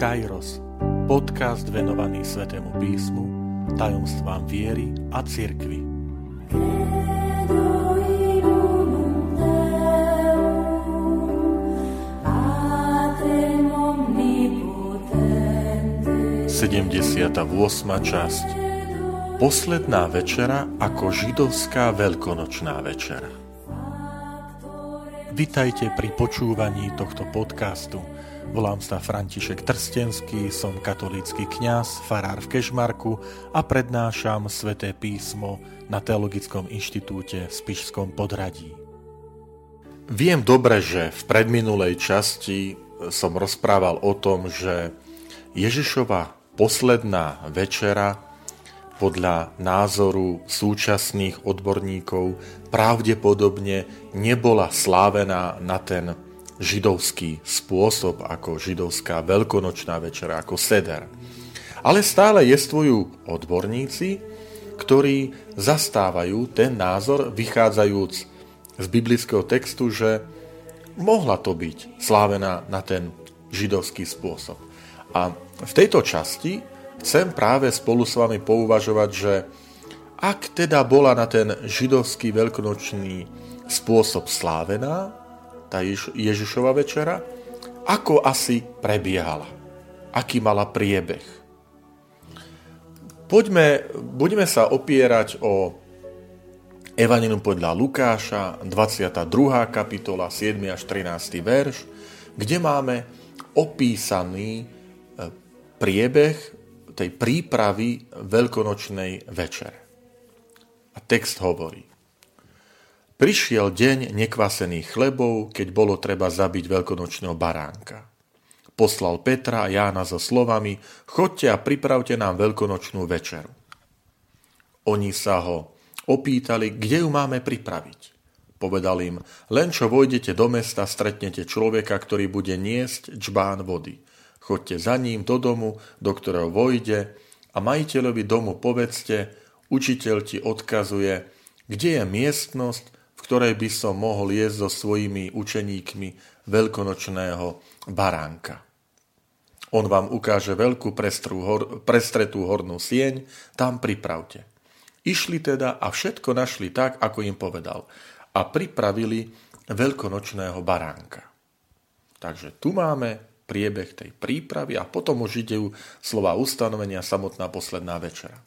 Kairos, podcast venovaný Svetému písmu, tajomstvám viery a cirkvi. Sedemdesiata časť Posledná večera ako židovská veľkonočná večera. Vitajte pri počúvaní tohto podcastu – Volám sa František Trstenský, som katolícky kňaz, farár v Kešmarku a prednášam sväté písmo na Teologickom inštitúte v Spišskom podradí. Viem dobre, že v predminulej časti som rozprával o tom, že Ježišova posledná večera podľa názoru súčasných odborníkov pravdepodobne nebola slávená na ten židovský spôsob, ako židovská veľkonočná večera, ako seder. Ale stále jestvujú odborníci, ktorí zastávajú ten názor, vychádzajúc z biblického textu, že mohla to byť slávená na ten židovský spôsob. A v tejto časti chcem práve spolu s vami pouvažovať, že ak teda bola na ten židovský veľkonočný spôsob slávená, tá Ježišova večera, ako asi prebiehala, aký mala priebeh. Poďme, budeme sa opierať o Evangelium podľa Lukáša, 22. kapitola, 7. až 13. verš, kde máme opísaný e, priebeh tej prípravy veľkonočnej večere. A text hovorí. Prišiel deň nekvasených chlebov, keď bolo treba zabiť veľkonočného baránka. Poslal Petra a Jána so slovami, chodte a pripravte nám veľkonočnú večeru. Oni sa ho opýtali, kde ju máme pripraviť. Povedal im, len čo vojdete do mesta, stretnete človeka, ktorý bude niesť čbán vody. Chodte za ním do domu, do ktorého vojde a majiteľovi domu povedzte, učiteľ ti odkazuje, kde je miestnosť, v ktorej by som mohol jesť so svojimi učeníkmi veľkonočného baránka. On vám ukáže veľkú hor, prestretú hornú sieň, tam pripravte. Išli teda a všetko našli tak, ako im povedal. A pripravili veľkonočného baránka. Takže tu máme priebeh tej prípravy a potom už ide slova ustanovenia samotná posledná večera.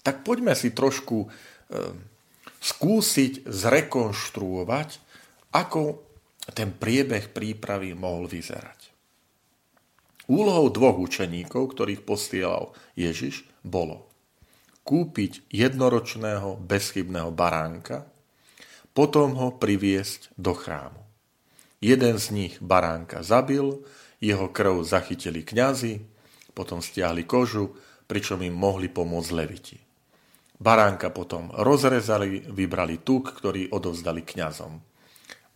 Tak poďme si trošku e, skúsiť zrekonštruovať, ako ten priebeh prípravy mohol vyzerať. Úlohou dvoch učeníkov, ktorých posielal Ježiš, bolo kúpiť jednoročného bezchybného baránka, potom ho priviesť do chrámu. Jeden z nich baránka zabil, jeho krv zachytili kňazi, potom stiahli kožu, pričom im mohli pomôcť leviti. Baránka potom rozrezali, vybrali tuk, ktorý odovzdali kňazom.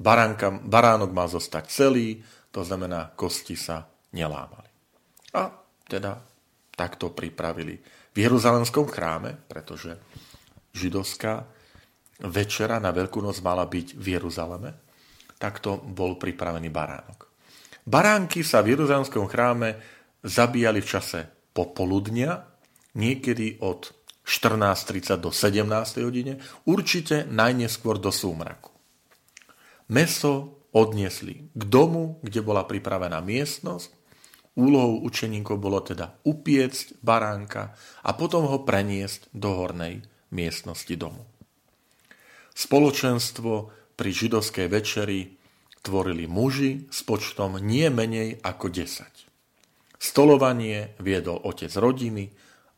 Baránka, baránok má zostať celý, to znamená, kosti sa nelámali. A teda takto pripravili v Jeruzalemskom chráme, pretože židovská večera na Veľkú noc mala byť v Jeruzaleme, takto bol pripravený baránok. Baránky sa v Jeruzalemskom chráme zabíjali v čase popoludnia, niekedy od 14.30 do 17. hodine, určite najneskôr do súmraku. Meso odniesli k domu, kde bola pripravená miestnosť. Úlohou učeníkov bolo teda upiecť baránka a potom ho preniesť do hornej miestnosti domu. Spoločenstvo pri židovskej večeri tvorili muži s počtom nie menej ako 10. Stolovanie viedol otec rodiny,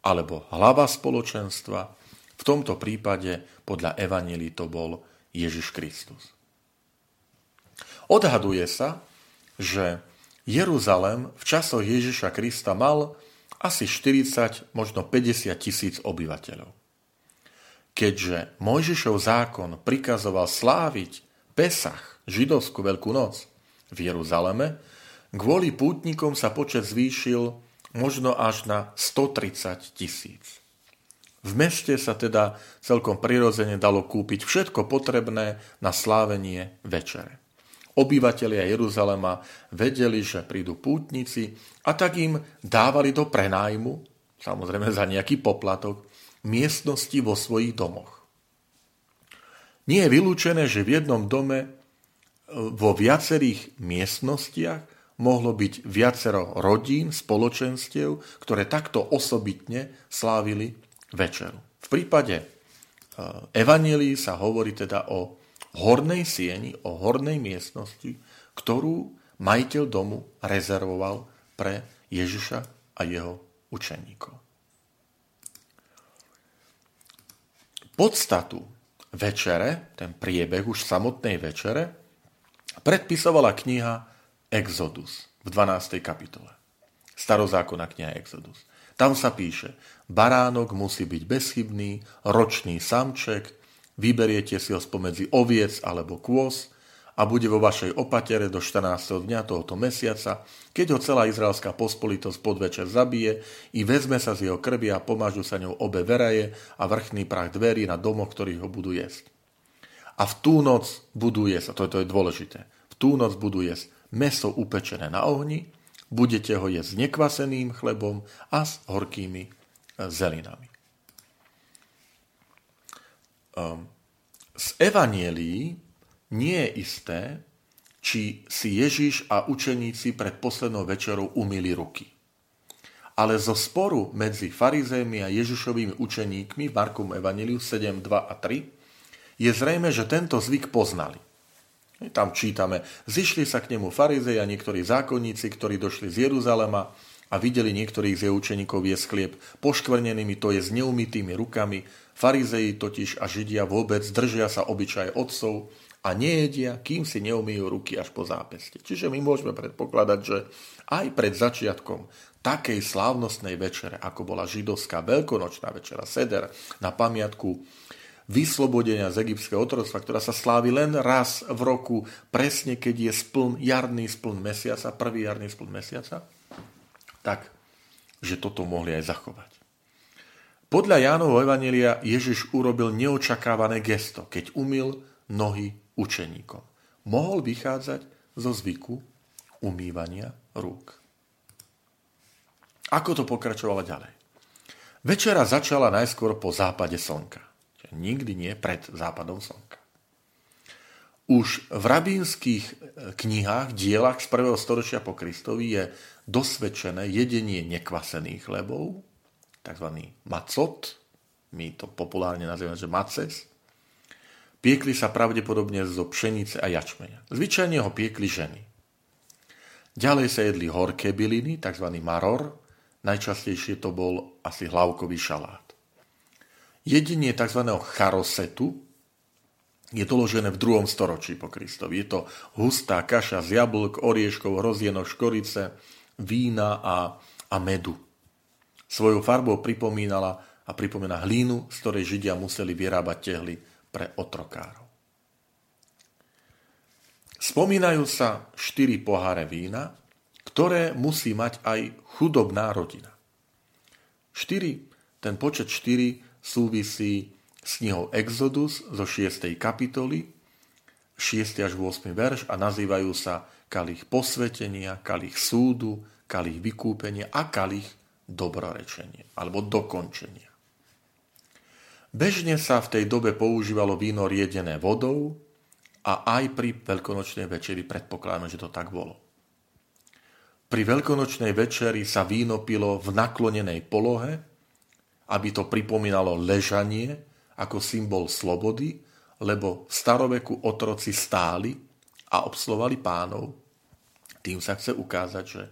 alebo hlava spoločenstva, v tomto prípade podľa Evangelii to bol Ježiš Kristus. Odhaduje sa, že Jeruzalem v časoch Ježiša Krista mal asi 40, možno 50 tisíc obyvateľov. Keďže Mojžišov zákon prikazoval sláviť Pesach, židovskú veľkú noc, v Jeruzaleme, kvôli pútnikom sa počet zvýšil možno až na 130 tisíc. V meste sa teda celkom prirodzene dalo kúpiť všetko potrebné na slávenie večere. obyvatelia Jeruzalema vedeli, že prídu pútnici a tak im dávali do prenájmu, samozrejme za nejaký poplatok, miestnosti vo svojich domoch. Nie je vylúčené, že v jednom dome e, vo viacerých miestnostiach mohlo byť viacero rodín, spoločenstiev, ktoré takto osobitne slávili večeru. V prípade e, Evangelii sa hovorí teda o hornej sieni, o hornej miestnosti, ktorú majiteľ domu rezervoval pre Ježiša a jeho učeníkov. Podstatu večere, ten priebeh už samotnej večere, predpisovala kniha Exodus v 12. kapitole. Starozákonná kniha Exodus. Tam sa píše, baránok musí byť bezchybný, ročný samček, Vyberiete si ho spomedzi oviec alebo kôz a bude vo vašej opatere do 14. dňa tohoto mesiaca, keď ho celá izraelská pospolitosť podvečer zabije i vezme sa z jeho krvi a pomážu sa ňou obe veraje a vrchný prach dverí na domoch, ktorých ho budú jesť. A v tú noc budú jesť, a to je, to je dôležité, v tú noc budú jesť meso upečené na ohni, budete ho jesť s nekvaseným chlebom a s horkými e, zelinami. Ehm, z Evanielí nie je isté, či si Ježiš a učeníci pred poslednou večerou umýli ruky. Ale zo sporu medzi farizejmi a Ježišovými učeníkmi v Markom Evangeliu 7, 2 a 3 je zrejme, že tento zvyk poznali. Tam čítame, zišli sa k nemu farizej a niektorí zákonníci, ktorí došli z Jeruzalema a videli niektorých z jeho učeníkov jesť chlieb poškvrnenými, to je s neumytými rukami, Farizeji totiž a Židia vôbec držia sa obyčaje otcov a nejedia, kým si neumýjú ruky až po zápeste. Čiže my môžeme predpokladať, že aj pred začiatkom takej slávnostnej večere, ako bola židovská veľkonočná večera, seder, na pamiatku vyslobodenia z egyptského otroctva, ktorá sa slávi len raz v roku, presne keď je spln, jarný spln mesiaca, prvý jarný spln mesiaca, tak, že toto mohli aj zachovať. Podľa Jánovho Evanelia Ježiš urobil neočakávané gesto, keď umil nohy učeníkom. Mohol vychádzať zo zvyku umývania rúk. Ako to pokračovalo ďalej? Večera začala najskôr po západe slnka. Nikdy nie pred západom slnka. Už v rabínskych knihách, dielach z 1. storočia po Kristovi je dosvedčené jedenie nekvasených chlebov, tzv. macot, my to populárne nazývame, že maces, piekli sa pravdepodobne zo pšenice a jačmeňa. Zvyčajne ho piekli ženy. Ďalej sa jedli horké byliny, tzv. maror, najčastejšie to bol asi hlavkový šalát. Jedenie tzv. charosetu je doložené v druhom storočí po Kristovi. Je to hustá kaša z jablk, orieškov, hrozienok, škorice, vína a, a medu. Svojou farbou pripomínala a pripomína hlínu, z ktorej Židia museli vyrábať tehly pre otrokárov. Spomínajú sa štyri poháre vína, ktoré musí mať aj chudobná rodina. 4, ten počet 4 súvisí s knihou Exodus zo 6. kapitoly, 6. až 8. verš a nazývajú sa kalich posvetenia, kalich súdu, kalich vykúpenia a kalich dobrorečenie alebo dokončenia. Bežne sa v tej dobe používalo víno riedené vodou a aj pri veľkonočnej večeri predpokladáme, že to tak bolo. Pri veľkonočnej večeri sa víno pilo v naklonenej polohe, aby to pripomínalo ležanie ako symbol slobody, lebo v staroveku otroci stáli a obslovali pánov. Tým sa chce ukázať, že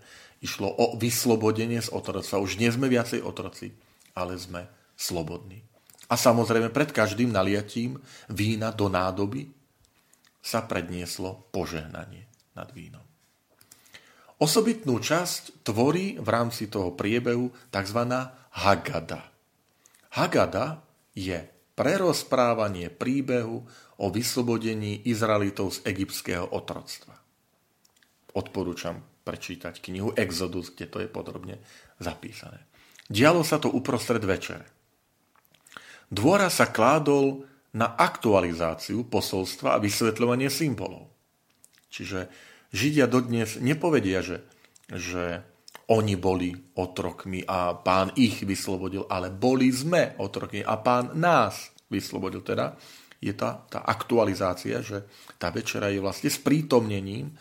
Išlo o vyslobodenie z otroctva. Už nie sme viacej otroci, ale sme slobodní. A samozrejme pred každým naliatím vína do nádoby sa prednieslo požehnanie nad vínom. Osobitnú časť tvorí v rámci toho priebehu tzv. Hagada. Hagada je prerozprávanie príbehu o vyslobodení Izraelitov z egyptského otroctva. Odporúčam prečítať knihu Exodus, kde to je podrobne zapísané. Dialo sa to uprostred večere. Dvora sa kládol na aktualizáciu posolstva a vysvetľovanie symbolov. Čiže Židia dodnes nepovedia, že, že oni boli otrokmi a pán ich vyslobodil, ale boli sme otrokmi a pán nás vyslobodil. Teda je tá, tá aktualizácia, že tá večera je vlastne sprítomnením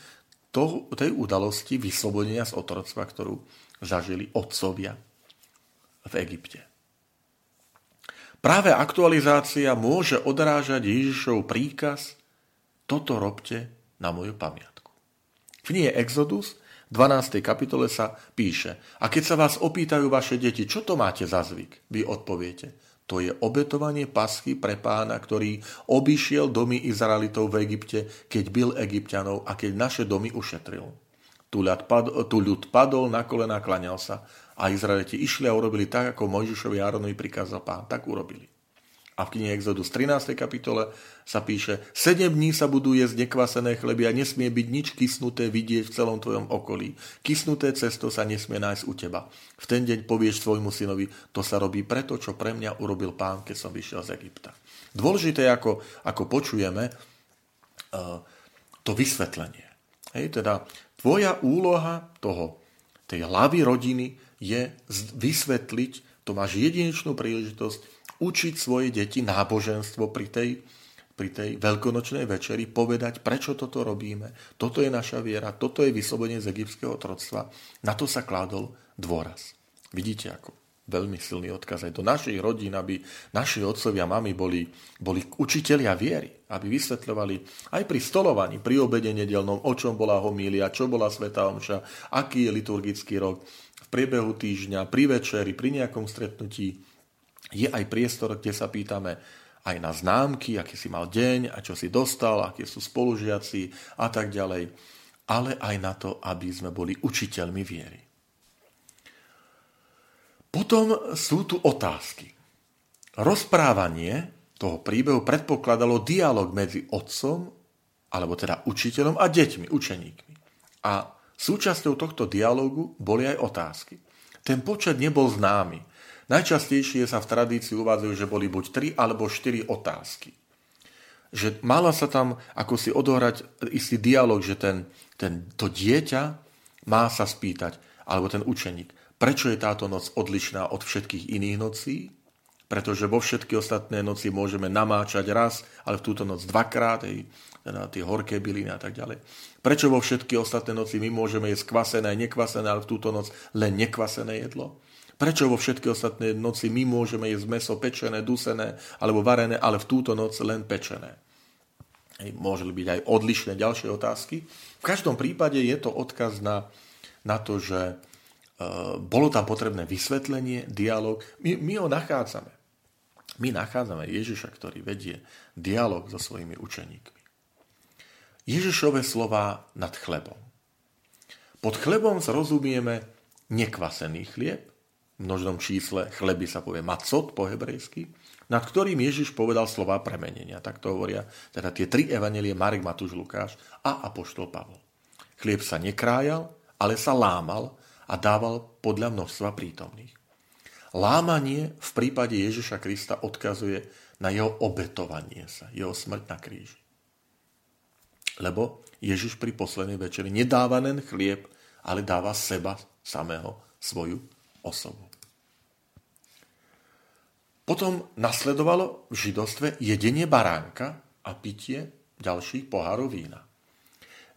toho, tej udalosti vyslobodenia z otroctva, ktorú zažili otcovia v Egypte. Práve aktualizácia môže odrážať Ježišov príkaz toto robte na moju pamiatku. V knihe Exodus 12. kapitole sa píše, a keď sa vás opýtajú vaše deti, čo to máte za zvyk, vy odpoviete, to je obetovanie paschy pre pána, ktorý obišiel domy Izraelitov v Egypte, keď byl egyptianov a keď naše domy ušetril. Tu ľud, padol, tu ľud padol, na kolena klaňal sa a Izraeliti išli a urobili tak, ako Mojžišovi Áronovi prikázal pán. Tak urobili. A v knihe Exodus 13. kapitole sa píše, sedem dní sa budú jesť nekvasené chleby a nesmie byť nič kysnuté vidieť v celom tvojom okolí. Kysnuté cesto sa nesmie nájsť u teba. V ten deň povieš svojmu synovi, to sa robí preto, čo pre mňa urobil pán, keď som vyšiel z Egypta. Dôležité, ako, ako počujeme, uh, to vysvetlenie. Hej, teda tvoja úloha toho, tej hlavy rodiny je vysvetliť, to máš jedinečnú príležitosť, učiť svoje deti náboženstvo pri tej, pri tej veľkonočnej večeri, povedať, prečo toto robíme, toto je naša viera, toto je vyslobodenie z egyptského otroctva. Na to sa kládol dôraz. Vidíte, ako veľmi silný odkaz aj do našich rodín, aby naši otcovia mami boli, boli učitelia viery, aby vysvetľovali aj pri stolovaní, pri obede nedelnom, o čom bola homília, čo bola Sveta Omša, aký je liturgický rok, v priebehu týždňa, pri večeri, pri nejakom stretnutí, je aj priestor, kde sa pýtame aj na známky, aký si mal deň a čo si dostal, aké sú spolužiaci a tak ďalej, ale aj na to, aby sme boli učiteľmi viery. Potom sú tu otázky. Rozprávanie toho príbehu predpokladalo dialog medzi otcom, alebo teda učiteľom a deťmi, učeníkmi. A súčasťou tohto dialogu boli aj otázky. Ten počet nebol známy, Najčastejšie sa v tradícii uvádzajú, že boli buď tri alebo štyri otázky. Že mala sa tam ako si odohrať istý dialog, že ten, ten, to dieťa má sa spýtať, alebo ten učeník, prečo je táto noc odlišná od všetkých iných nocí, pretože vo všetky ostatné noci môžeme namáčať raz, ale v túto noc dvakrát, hej, teda tie horké byliny a tak ďalej. Prečo vo všetky ostatné noci my môžeme jesť kvasené nekvasené, ale v túto noc len nekvasené jedlo? Prečo vo všetky ostatné noci my môžeme jesť meso pečené, dusené alebo varené, ale v túto noc len pečené? Môžu byť aj odlišné ďalšie otázky. V každom prípade je to odkaz na, na to, že e, bolo tam potrebné vysvetlenie, dialog. My, my ho nachádzame. My nachádzame Ježiša, ktorý vedie dialog so svojimi učeníkmi. Ježišové slova nad chlebom. Pod chlebom zrozumieme nekvasený chlieb, množnom čísle chleby sa povie macot po hebrejsky, nad ktorým Ježiš povedal slova premenenia. Tak to hovoria teda tie tri evanelie Marek, Matúš, Lukáš a Apoštol Pavol. Chlieb sa nekrájal, ale sa lámal a dával podľa množstva prítomných. Lámanie v prípade Ježiša Krista odkazuje na jeho obetovanie sa, jeho smrť na kríži. Lebo Ježiš pri poslednej večeri nedáva len chlieb, ale dáva seba samého, svoju osobu. Potom nasledovalo v židostve jedenie baránka a pitie ďalších pohárov vína.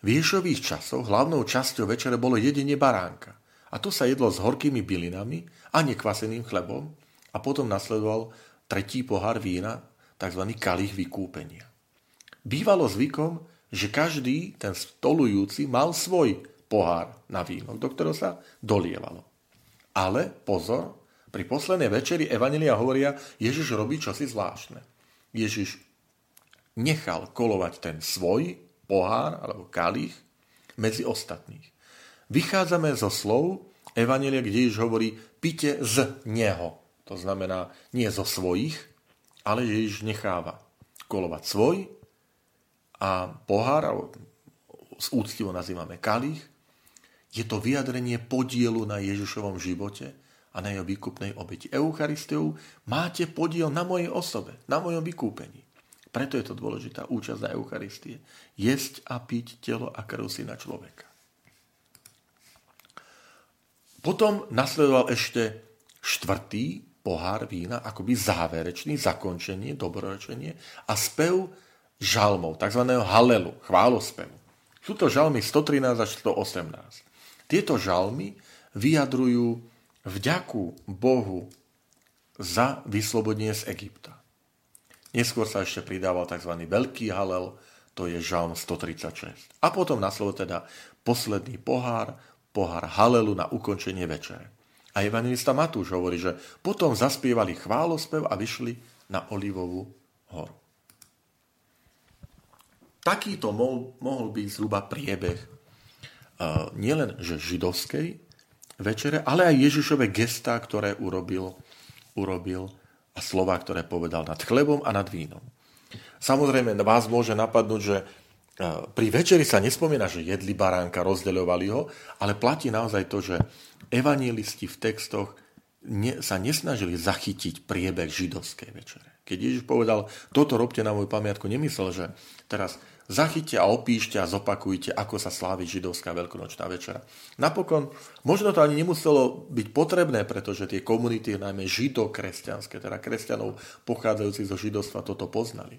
V Ješových časoch hlavnou časťou večere bolo jedenie baránka. A to sa jedlo s horkými bylinami a nekvaseným chlebom a potom nasledoval tretí pohár vína, tzv. kalich vykúpenia. Bývalo zvykom, že každý ten stolujúci mal svoj pohár na víno, do ktorého sa dolievalo. Ale pozor, pri poslednej večeri Evanelia hovoria, Ježiš robí čosi zvláštne. Ježiš nechal kolovať ten svoj pohár alebo kalich medzi ostatných. Vychádzame zo slov Evanelia, kde Ježiš hovorí, pite z neho. To znamená nie zo svojich, ale Ježiš necháva kolovať svoj a pohár, alebo z úctivo nazývame kalich, je to vyjadrenie podielu na Ježišovom živote a na jeho výkupnej obeti. Eucharistiou máte podiel na mojej osobe, na mojom vykúpení. Preto je to dôležitá účasť na Eucharistie. Jesť a piť telo a krv syna človeka. Potom nasledoval ešte štvrtý pohár vína, akoby záverečný, zakončenie, dobrorečenie a spev žalmov, tzv. halelu, chválospevu. Sú to žalmy 113 až 118. Tieto žalmy vyjadrujú vďaku Bohu za vyslobodenie z Egypta. Neskôr sa ešte pridával tzv. veľký halel, to je žalm 136. A potom nasleduje teda posledný pohár, pohár halelu na ukončenie večere. A evangelista Matúš hovorí, že potom zaspievali chválospev a vyšli na Olivovú horu. Takýto mohol, byť zhruba priebeh nielen že židovskej večere, ale aj Ježišové gestá, ktoré urobil, urobil a slova, ktoré povedal nad chlebom a nad vínom. Samozrejme, vás môže napadnúť, že uh, pri večeri sa nespomína, že jedli baránka, rozdeľovali ho, ale platí naozaj to, že evangelisti v textoch ne, sa nesnažili zachytiť priebeh židovskej večere. Keď Ježiš povedal, toto robte na moju pamiatku, nemyslel, že teraz Zachyťte a opíšte a zopakujte, ako sa slávi židovská veľkonočná večera. Napokon, možno to ani nemuselo byť potrebné, pretože tie komunity, najmä židokresťanské, teda kresťanov pochádzajúcich zo židovstva, toto poznali.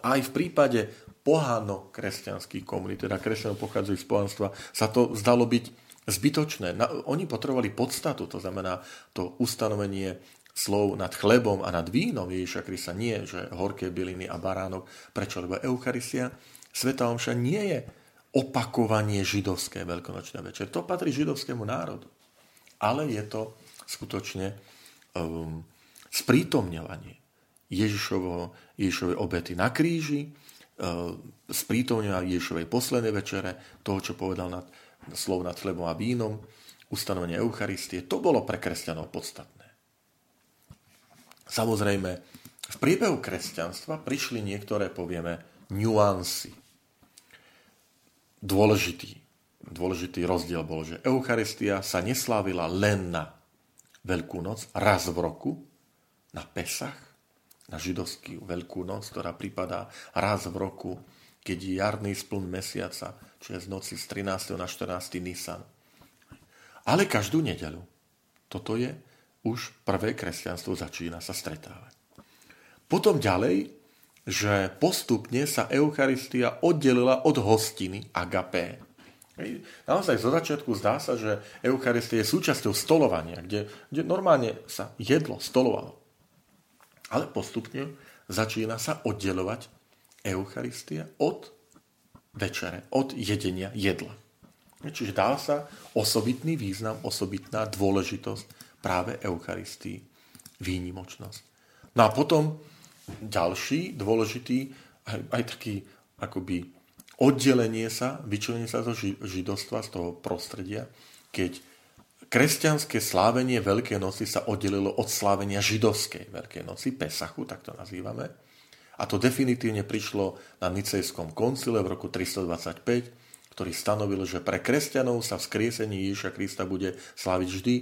Aj v prípade poháno-kresťanských komunít, teda kresťanov pochádzajú z pohanstva, sa to zdalo byť zbytočné. Oni potrebovali podstatu, to znamená to ustanovenie slov nad chlebom a nad vínom Ježiša Krista nie, že horké byliny a baránok. Prečo? Lebo Eucharistia, Sveta Omša nie je opakovanie židovské veľkonočné večer. To patrí židovskému národu. Ale je to skutočne um, sprítomňovanie Ježišovo, Ježišovej obety na kríži, um, sprítomňovanie Ježišovej poslednej večere, toho, čo povedal nad, slov nad chlebom a vínom, ustanovenie Eucharistie. To bolo pre kresťanov podstatné. Samozrejme, v priebehu kresťanstva prišli niektoré, povieme, nuancy. Dôležitý, dôležitý rozdiel bol, že Eucharistia sa neslávila len na Veľkú noc, raz v roku, na Pesach, na židovský Veľkú noc, ktorá pripadá raz v roku, keď je jarný spln mesiaca, čiže z noci z 13. na 14. Nisan. Ale každú nedeľu. Toto je už prvé kresťanstvo začína sa stretávať. Potom ďalej, že postupne sa Eucharistia oddelila od hostiny agapé. Naozaj zo začiatku zdá sa, že Eucharistia je súčasťou stolovania, kde, kde normálne sa jedlo, stolovalo. Ale postupne začína sa oddelovať Eucharistia od večere, od jedenia jedla. Čiže dá sa osobitný význam, osobitná dôležitosť práve Eucharistii výnimočnosť. No a potom ďalší dôležitý, aj, aj taký akoby oddelenie sa, vyčlenie sa zo židovstva, z toho prostredia, keď kresťanské slávenie Veľkej noci sa oddelilo od slávenia židovskej Veľkej noci, Pesachu, tak to nazývame. A to definitívne prišlo na Nicejskom koncile v roku 325, ktorý stanovil, že pre kresťanov sa vzkriesenie Ježiša Krista bude sláviť vždy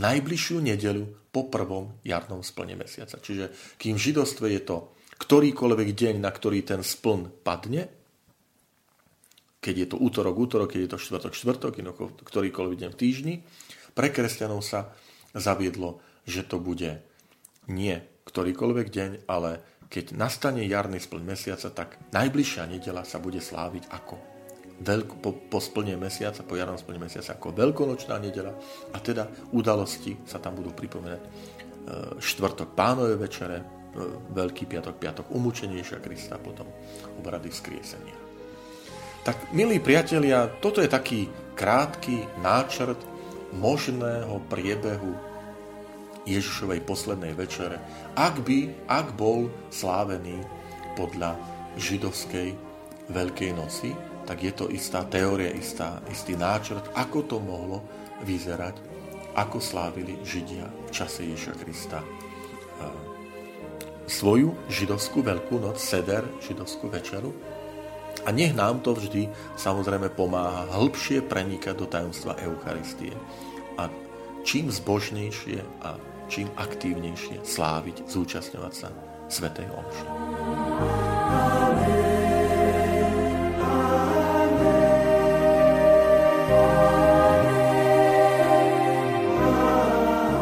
najbližšiu nedeľu po prvom jarnom splne mesiaca. Čiže kým v židostve je to ktorýkoľvek deň, na ktorý ten spln padne, keď je to útorok, útorok, keď je to štvrtok, štvrtok, ktorýkoľvek deň v týždni, pre kresťanov sa zaviedlo, že to bude nie ktorýkoľvek deň, ale keď nastane jarný spln mesiaca, tak najbližšia nedela sa bude sláviť ako veľk, po, po splne mesiaca, po jarnom splne mesiaca ako veľkonočná nedela a teda udalosti sa tam budú pripomínať e, štvrtok pánové večere, e, Veľký piatok, piatok umúčenejšia Krista, potom obrady vzkriesenia. Tak, milí priatelia, toto je taký krátky náčrt možného priebehu Ježišovej poslednej večere, ak by, ak bol slávený podľa židovskej Veľkej noci, tak je to istá teória, istá, istý náčrt, ako to mohlo vyzerať, ako slávili Židia v čase Ježiša Krista svoju židovskú veľkú noc, seder, židovskú večeru. A nech nám to vždy samozrejme pomáha hĺbšie prenikať do tajomstva Eucharistie. A čím zbožnejšie a čím aktívnejšie sláviť, zúčastňovať sa Svetej Omši.